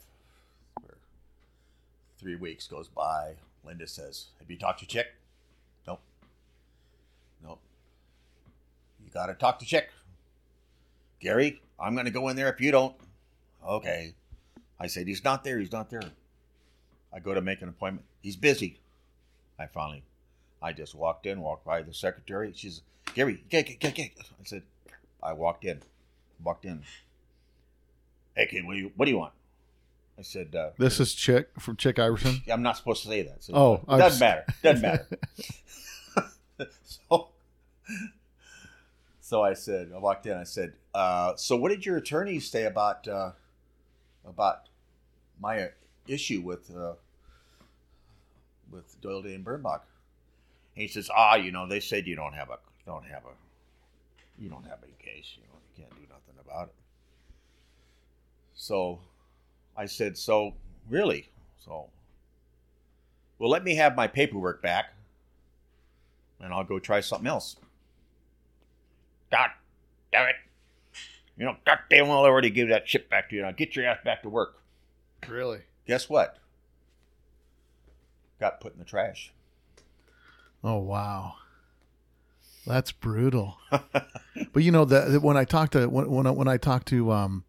B: for three weeks goes by. Linda says, "Have you talked to Chick?" Nope. Nope. You got to talk to Chick. Gary, I'm going to go in there if you don't. Okay. I said he's not there. He's not there. I go to make an appointment. He's busy. I finally, I just walked in, walked by the secretary. She's Gary, get, get, get, get. I said, I walked in, walked in. Hey kid, what do you what do you want? I said, uh,
A: This is Chick from Chick Iverson.
B: I'm not supposed to say that. So
A: Oh,
B: doesn't matter. Doesn't matter. so, so I said, I walked in. I said, uh, so what did your attorney say about uh, about my issue with uh, with Doyle Day and Bernbach? And he says, ah, you know, they said you don't have a don't have a you don't have a case. You know, you can't do nothing about it. So I said, so really? So, well, let me have my paperwork back and I'll go try something else. God damn it. You know, goddamn well, I already gave that shit back to you. Now get your ass back to work.
A: Really?
B: Guess what? Got put in the trash.
A: Oh wow, that's brutal. but you know that when I talked to when when I, when I talked to um,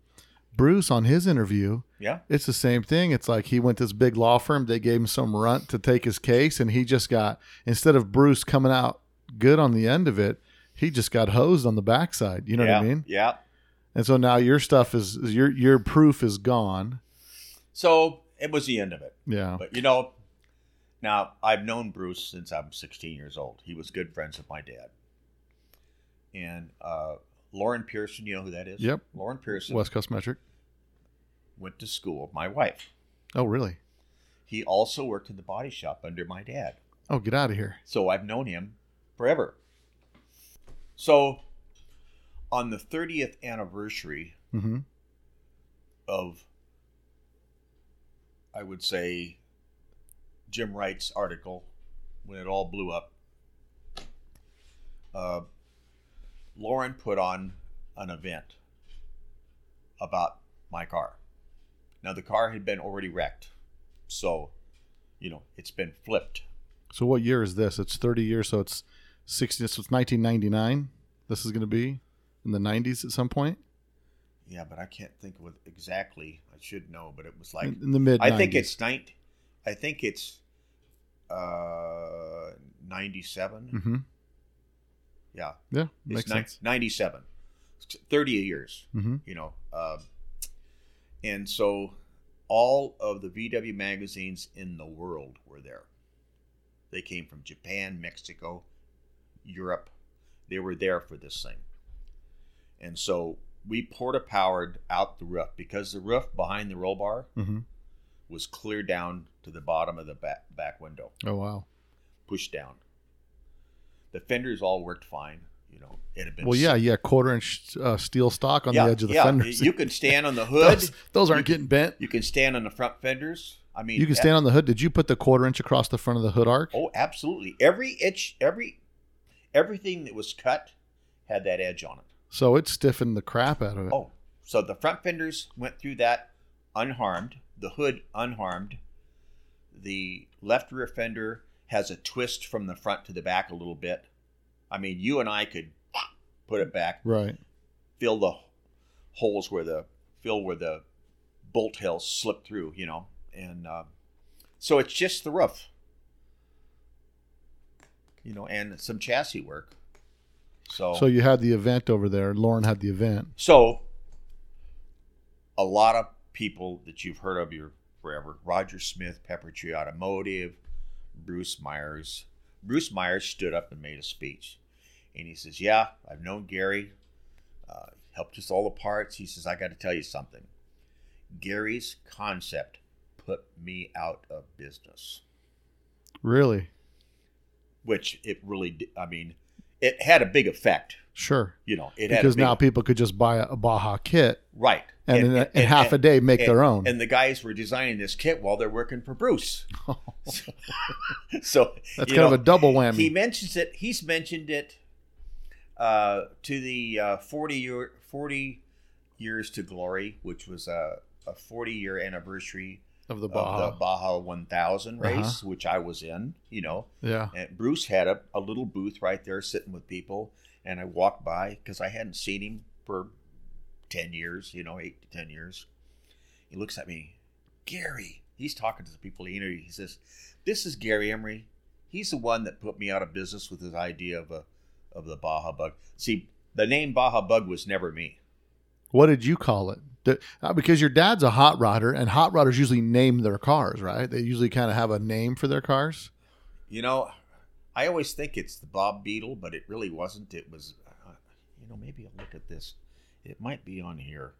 A: Bruce on his interview,
B: Yeah.
A: it's the same thing. It's like he went to this big law firm. They gave him some runt to take his case, and he just got instead of Bruce coming out good on the end of it, he just got hosed on the backside. You know
B: yeah.
A: what I mean?
B: Yeah.
A: And so now your stuff is is your your proof is gone.
B: So it was the end of it.
A: Yeah.
B: But you know, now I've known Bruce since I'm 16 years old. He was good friends with my dad. And uh, Lauren Pearson, you know who that is?
A: Yep.
B: Lauren Pearson
A: West Coast Metric.
B: went to school with my wife.
A: Oh, really?
B: He also worked in the body shop under my dad.
A: Oh, get out of here.
B: So I've known him forever. So on the 30th anniversary
A: Mm-hmm.
B: of, I would say, Jim Wright's article when it all blew up, uh, Lauren put on an event about my car. Now, the car had been already wrecked. So, you know, it's been flipped.
A: So what year is this? It's 30 years, so it's 60. So it's 1999. This is going to be in the 90s at some point
B: Yeah, but I can't think of exactly. I should know, but it was like
A: in, the mid.
B: I think it's nine. I think it's uh, ninety-seven.
A: Mm-hmm.
B: Yeah,
A: Yeah, makes
B: ni-
A: sense.
B: ninety-seven. It's Thirty years,
A: Mm-hmm.
B: you know. Um, and so, all of the VW magazines in the world were there. They came from Japan, Mexico, Europe. They were there for this thing. And so we porta powered out the roof because the roof behind the roll bar
A: Mm-hmm.
B: was clear down to the bottom of the back, back window,
A: Oh wow.
B: pushed down. The fenders all worked fine. You know, it had been.
A: Well, yeah, yeah, quarter inch uh, steel stock on
B: yeah,
A: the edge of the
B: yeah.
A: fenders.
B: You can stand on the hood.
A: those, those aren't getting bent.
B: you can stand on the front fenders. I mean,
A: You can stand on the hood. Did you put the quarter inch across the front of the hood arc?
B: Oh, absolutely. Every inch, every everything that was cut had that edge on it.
A: So it stiffened the crap out of it.
B: Oh, so the front fenders went through that unharmed, the hood unharmed. The left rear fender has a twist from the front to the back a little bit. I mean, you and I could put it back,
A: Right.
B: fill the holes where the fill where the bolt hills slip through, you know, and uh, so it's just the roof, you know, and some chassis work. So,
A: So you had the event over there. Lauren had the event.
B: So, a lot of people that you've heard of your forever Roger Smith, Pepper Tree Automotive, Bruce Meyers. Bruce Meyers stood up and made a speech. And he says, Yeah, I've known Gary, uh, helped us all the parts. He says, I got to tell you something. Gary's concept put me out of business,
A: Really?
B: which it really, I mean, it had a big effect.
A: Sure.
B: You know, it
A: Because now people could just buy a, a Baja kit
B: Right.
A: and, in, a, in half a day make
B: and-
A: their own.
B: And the guys were designing this kit while they're working for Bruce. so
A: That's
B: you
A: kind of a double whammy.
B: He mentions it. He's mentioned it uh, to the uh, forty year forty years to glory, which was a, a forty year anniversary
A: of the
B: of
A: Baja.
B: the Baja One Thousand race,
A: Uh-huh.
B: which I was in. You know,
A: yeah.
B: and Bruce had a, a little booth right there, sitting with people, and I walked by because I hadn't seen him for ten years. You know, eight to ten years. He looks at me, Gary. He's talking to the people he interviewed. He says, "This is Gary Emery. He's the one that put me out of business with his idea of a of the Baja Bug. See, the name Baja Bug was never me.
A: What did you call it? Uh, because your dad's a hot rodder, and hot rodders usually name their cars, right? They usually kind of have a name for their cars.
B: You know, I always think it's the Bob Beetle, but it really wasn't. It was, uh, you know, maybe I'll look at this. It might be on here.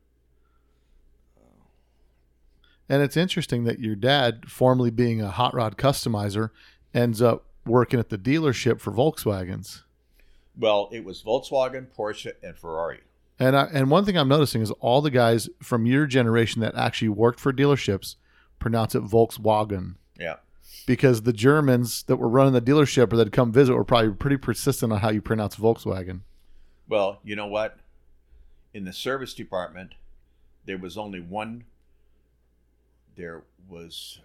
A: And it's interesting that your dad, formerly being a hot rod customizer, ends up working at the dealership for Volkswagens.
B: Well, it was Volkswagen, Porsche, and Ferrari.
A: And I, and one thing I'm noticing is all the guys from your generation that actually worked for dealerships pronounce it Volkswagen
B: Yeah.
A: Because the Germans that were running the dealership or that come visit were probably pretty persistent on how you pronounce Volkswagen.
B: Well, you know what? In the service department, there was only one. There was.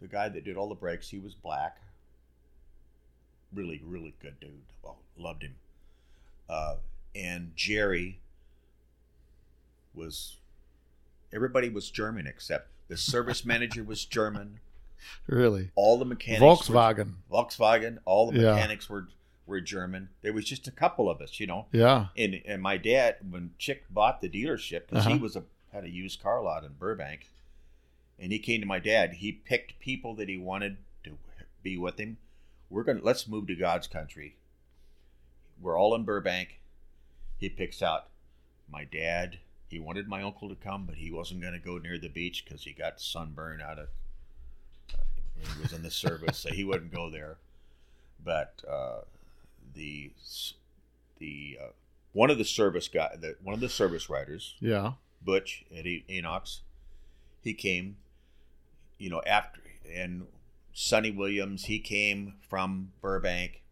B: The guy that did all the brakes, he was black. Really, really good dude. Well, loved him. Uh, and Jerry was. Everybody was German except the service manager was German.
A: really?
B: All the mechanics. were-
A: Volkswagen.
B: Volkswagen. All the
A: Yeah.
B: mechanics were were German. There was just a couple of us, you know.
A: Yeah.
B: And and my dad, when Chick bought the dealership, because
A: Uh-huh.
B: he was a had a used car lot in Burbank, and he came to my dad. He picked people that he wanted to be with him. We're gonna let's move to God's country. We're all in Burbank. He picks out my dad. He wanted my uncle to come, but he wasn't going to go near the beach because he got sunburn out of. uh, he was in the service, so he wouldn't go there. But uh, the the uh, one of the service guy, the, one of the service riders,
A: Yeah.
B: Butch at E- Enoch's, he came, you know, after and Sonny Williams, he came from Burbank.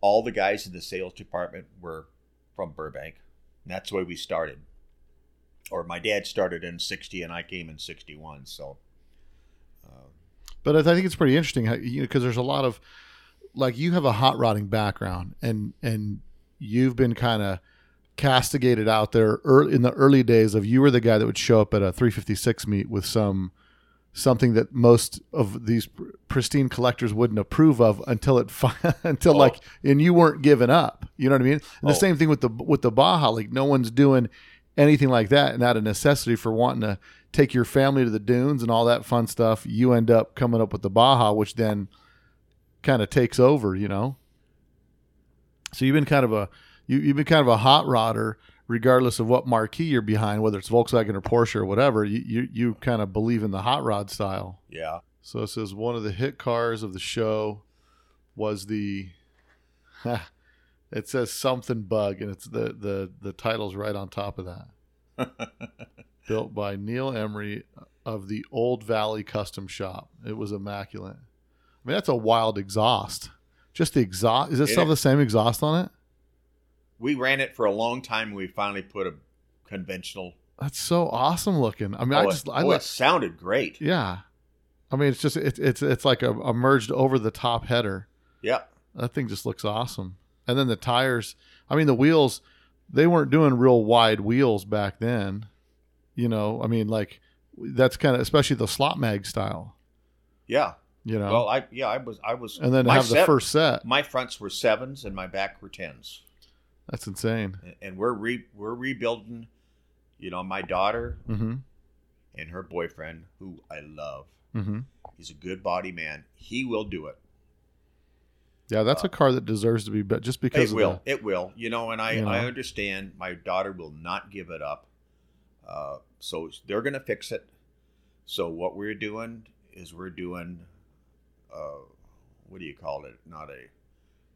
B: All the guys in the sales department were from Burbank. And that's the way we started. Or my dad started in '60, and I came in '61. So, uh,
A: But I think it's pretty interesting how you because there's a lot of like you have a hot rodding background and and you've been kind of castigated out there early, in the early days of you were the guy that would show up at a 356 meet with some something that most of these pristine collectors wouldn't approve of until it until
B: Oh.
A: like and you weren't giving up you know what i mean and the
B: Oh.
A: same thing with the with the baja like no one's doing anything like that and out of necessity for wanting to take your family to the dunes and all that fun stuff you end up coming up with the baja which then kind of takes over you know so you've been kind of a you, you've been kind of a hot rodder regardless of what marquee you're behind whether it's volkswagen or porsche or whatever you, you, you kind of believe in the hot rod style
B: yeah.
A: so it says one of the hit cars of the show was the. it says something bug, and it's the the the title's right on top of that. Built by Neil Emery of the Old Valley Custom Shop. It was immaculate. I mean, that's a wild exhaust. Just the exhaust. Is it
B: It
A: still the same exhaust on it?
B: we ran it for a long time. and We finally put a conventional.
A: That's so awesome looking. I mean, I
B: oh,
A: just
B: it,
A: I
B: oh, it sounded great.
A: Yeah, I mean, it's just it's it's it's like a, a merged over the top header.
B: Yeah.
A: That thing just looks awesome. And then the tires, I mean, the wheels, they weren't doing real wide wheels back then. You know, I mean, like that's kind of, especially the slot mag style,
B: Yeah.
A: you know.
B: Well, I yeah, I was I was.
A: and then have the first set,
B: My fronts were sevens and my back were tens,
A: that's insane.
B: And- and we're re, we're rebuilding. You know, my daughter
A: Mm-hmm.
B: and her boyfriend, who I love,
A: Mm-hmm.
B: he's a good body man. He will do it.
A: Yeah, that's a car that deserves to be, but just because
B: It will. It will. You know, and I,
A: You know.
B: I understand my daughter will not give it up. Uh, so they're going to fix it. So what we're doing is we're doing, uh, what do you call it? Not a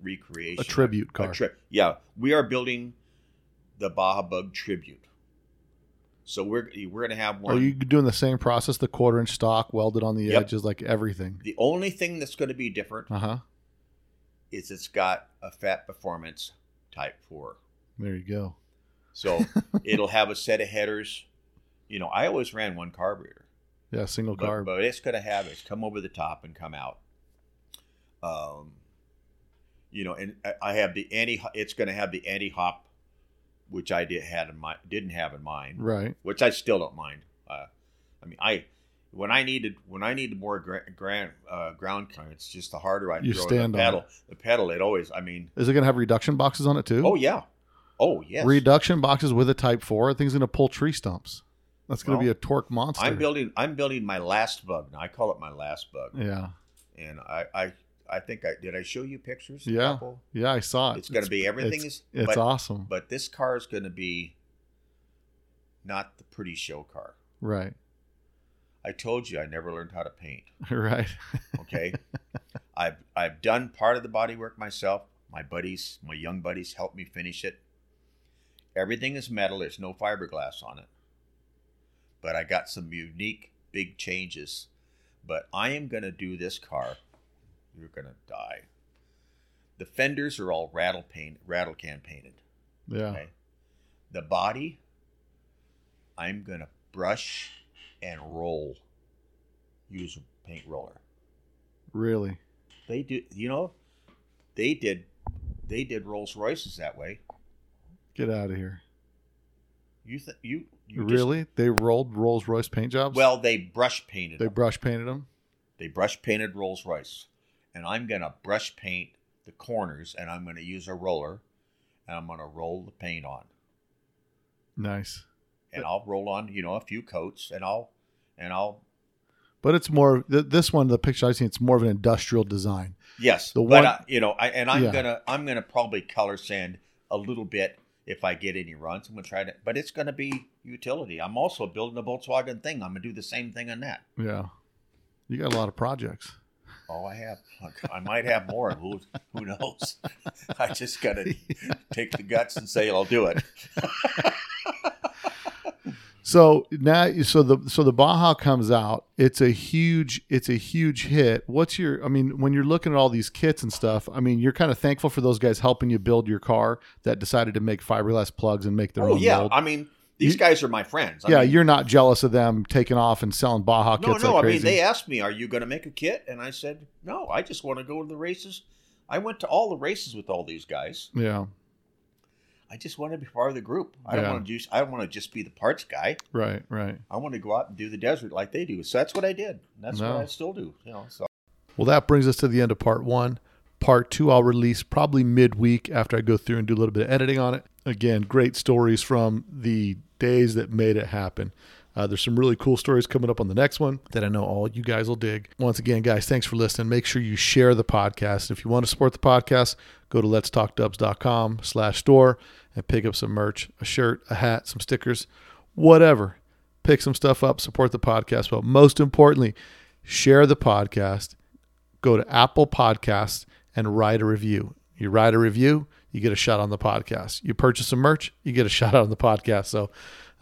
B: recreation.
A: A tribute car.
B: A tri- yeah, we are building the Baja Bug tribute. So we're we're going to have one.
A: are you doing the same process, the quarter inch stock welded on the
B: Yep.
A: edges, like everything?
B: the only thing that's going to be different
A: Uh huh.
B: Is it's got a Fat Performance Type Four.
A: There you go.
B: So it'll have a set of headers. You know, I always ran one carburetor,
A: Yeah, single carb.
B: but it's going to have it come over the top and come out. Um, you know, and I- I have the anti. It's going to have the anti hop, which I did had in my didn't have in mind,
A: right.
B: which I still don't mind. Uh, I mean, I when I needed when I needed more gra- grand uh, ground clearance, just the harder I
A: You
B: throw
A: stand
B: the pedal. The pedal, it always. I mean,
A: Is it going to have reduction boxes on it too?
B: oh yeah, oh yes.
A: Reduction boxes with a Type Four. That thing's going to pull tree stumps. That's going to
B: Well,
A: be a torque monster.
B: I'm building. I'm building my last bug. Now I call it my last bug,
A: Yeah,
B: and I, I, I think I did. I show you pictures.
A: Yeah. yeah, I saw it.
B: It's going to be everything
A: It's,
B: is.
A: it's
B: but,
A: awesome.
B: but this car is going to be not the pretty show car.
A: right,
B: I told you I never learned how to paint.
A: right.
B: Okay, I've I've done part of the body work myself. My buddies, my young buddies, helped me finish it. Everything is metal. There's no fiberglass on it. But I got some unique big changes. But I am going to do this car. You're going to die. The fenders are all rattle paint, rattle can painted.
A: Yeah,
B: Okay. The body, I'm going to brush and roll. Use a paint roller.
A: really.
B: They do, you know, they did, they did Rolls Royces that way.
A: Get out of here.
B: You th- you, you just-
A: really? they rolled Rolls Royce paint jobs.
B: well, they brush painted.
A: they
B: them.
A: brush painted them.
B: They brush painted Rolls Royce, and I'm gonna brush paint the corners, and I'm gonna use a roller, and I'm gonna roll the paint on,
A: Nice.
B: And I'll roll on, you know, a few coats, and I'll, and I'll,
A: But it's more th- this one. The picture I've seen, it's more of an industrial design.
B: yes,
A: The one-
B: I, you know, I, and I'm
A: Yeah.
B: gonna, I'm gonna probably color sand a little bit if I get any runs. I'm gonna try to, but it's gonna be utility. I'm also building a Volkswagen thing. I'm gonna do the same thing on that.
A: Yeah, you got a lot of projects.
B: Oh, I have. I might have more. Who who knows? I just gotta take the guts and say I'll do it.
A: So now, so the so the Baja comes out. It's a huge, it's a huge hit. What's your? I mean, when you're looking at all these kits and stuff, I mean, you're kind of thankful for those guys helping you build your car that decided to make fiberglass plugs and make their
B: Oh
A: own
B: yeah,
A: mold.
B: I mean these
A: You-
B: guys are my friends. I
A: yeah,
B: mean,
A: you're not jealous of them taking off and selling Baja
B: no,
A: kits
B: no.
A: like
B: I mean, they asked me, "Are you going to make a kit?" And I said, "No, I just want to go to the races." I went to all the races with all these guys.
A: yeah,
B: I just want to be part of the group. I don't want to just. I don't want to just be the parts guy.
A: right, right.
B: I want to go out and do the desert like they do. So that's what I did. That's
A: No.
B: what I still do. You know. So
A: Well, that brings us to the end of part one. Part two, I'll release probably midweek after I go through and do a little bit of editing on it. Again, great stories from the days that made it happen. Uh, there's some really cool stories coming up on the next one that I know all you guys will dig. Once again, guys, thanks for listening. Make sure you share the podcast. If you want to support the podcast, go to letstalkdubs.com slash store and pick up some merch, a shirt, a hat, some stickers, whatever. Pick some stuff up, support the podcast. But most importantly, share the podcast go to Apple Podcasts and write a review. You write a review, you get a shot on the podcast. You purchase some merch, you get a shout out on the podcast. So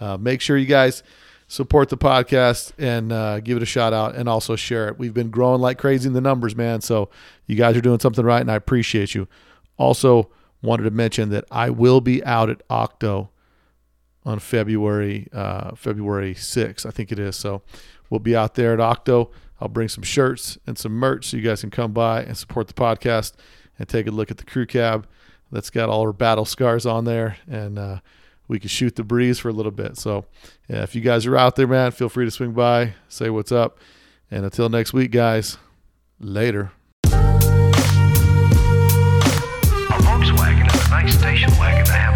A: uh, make sure you guys support the podcast and uh, give it a shout out and also share it. We've been growing like crazy in the numbers, man. So you guys are doing something right and I appreciate you. Also, wanted to mention that I will be out at Octo on February uh, February 6th, I think it is. So we'll be out there at Octo. I'll bring some shirts and some merch so you guys can come by and support the podcast and take a look at the crew cab that's got all her battle scars on there, and uh, we could shoot the breeze for a little bit. So, yeah, if you guys are out there, man, feel free to swing by, say what's up, and until next week, guys, later. A Volkswagen is a nice station wagon to have.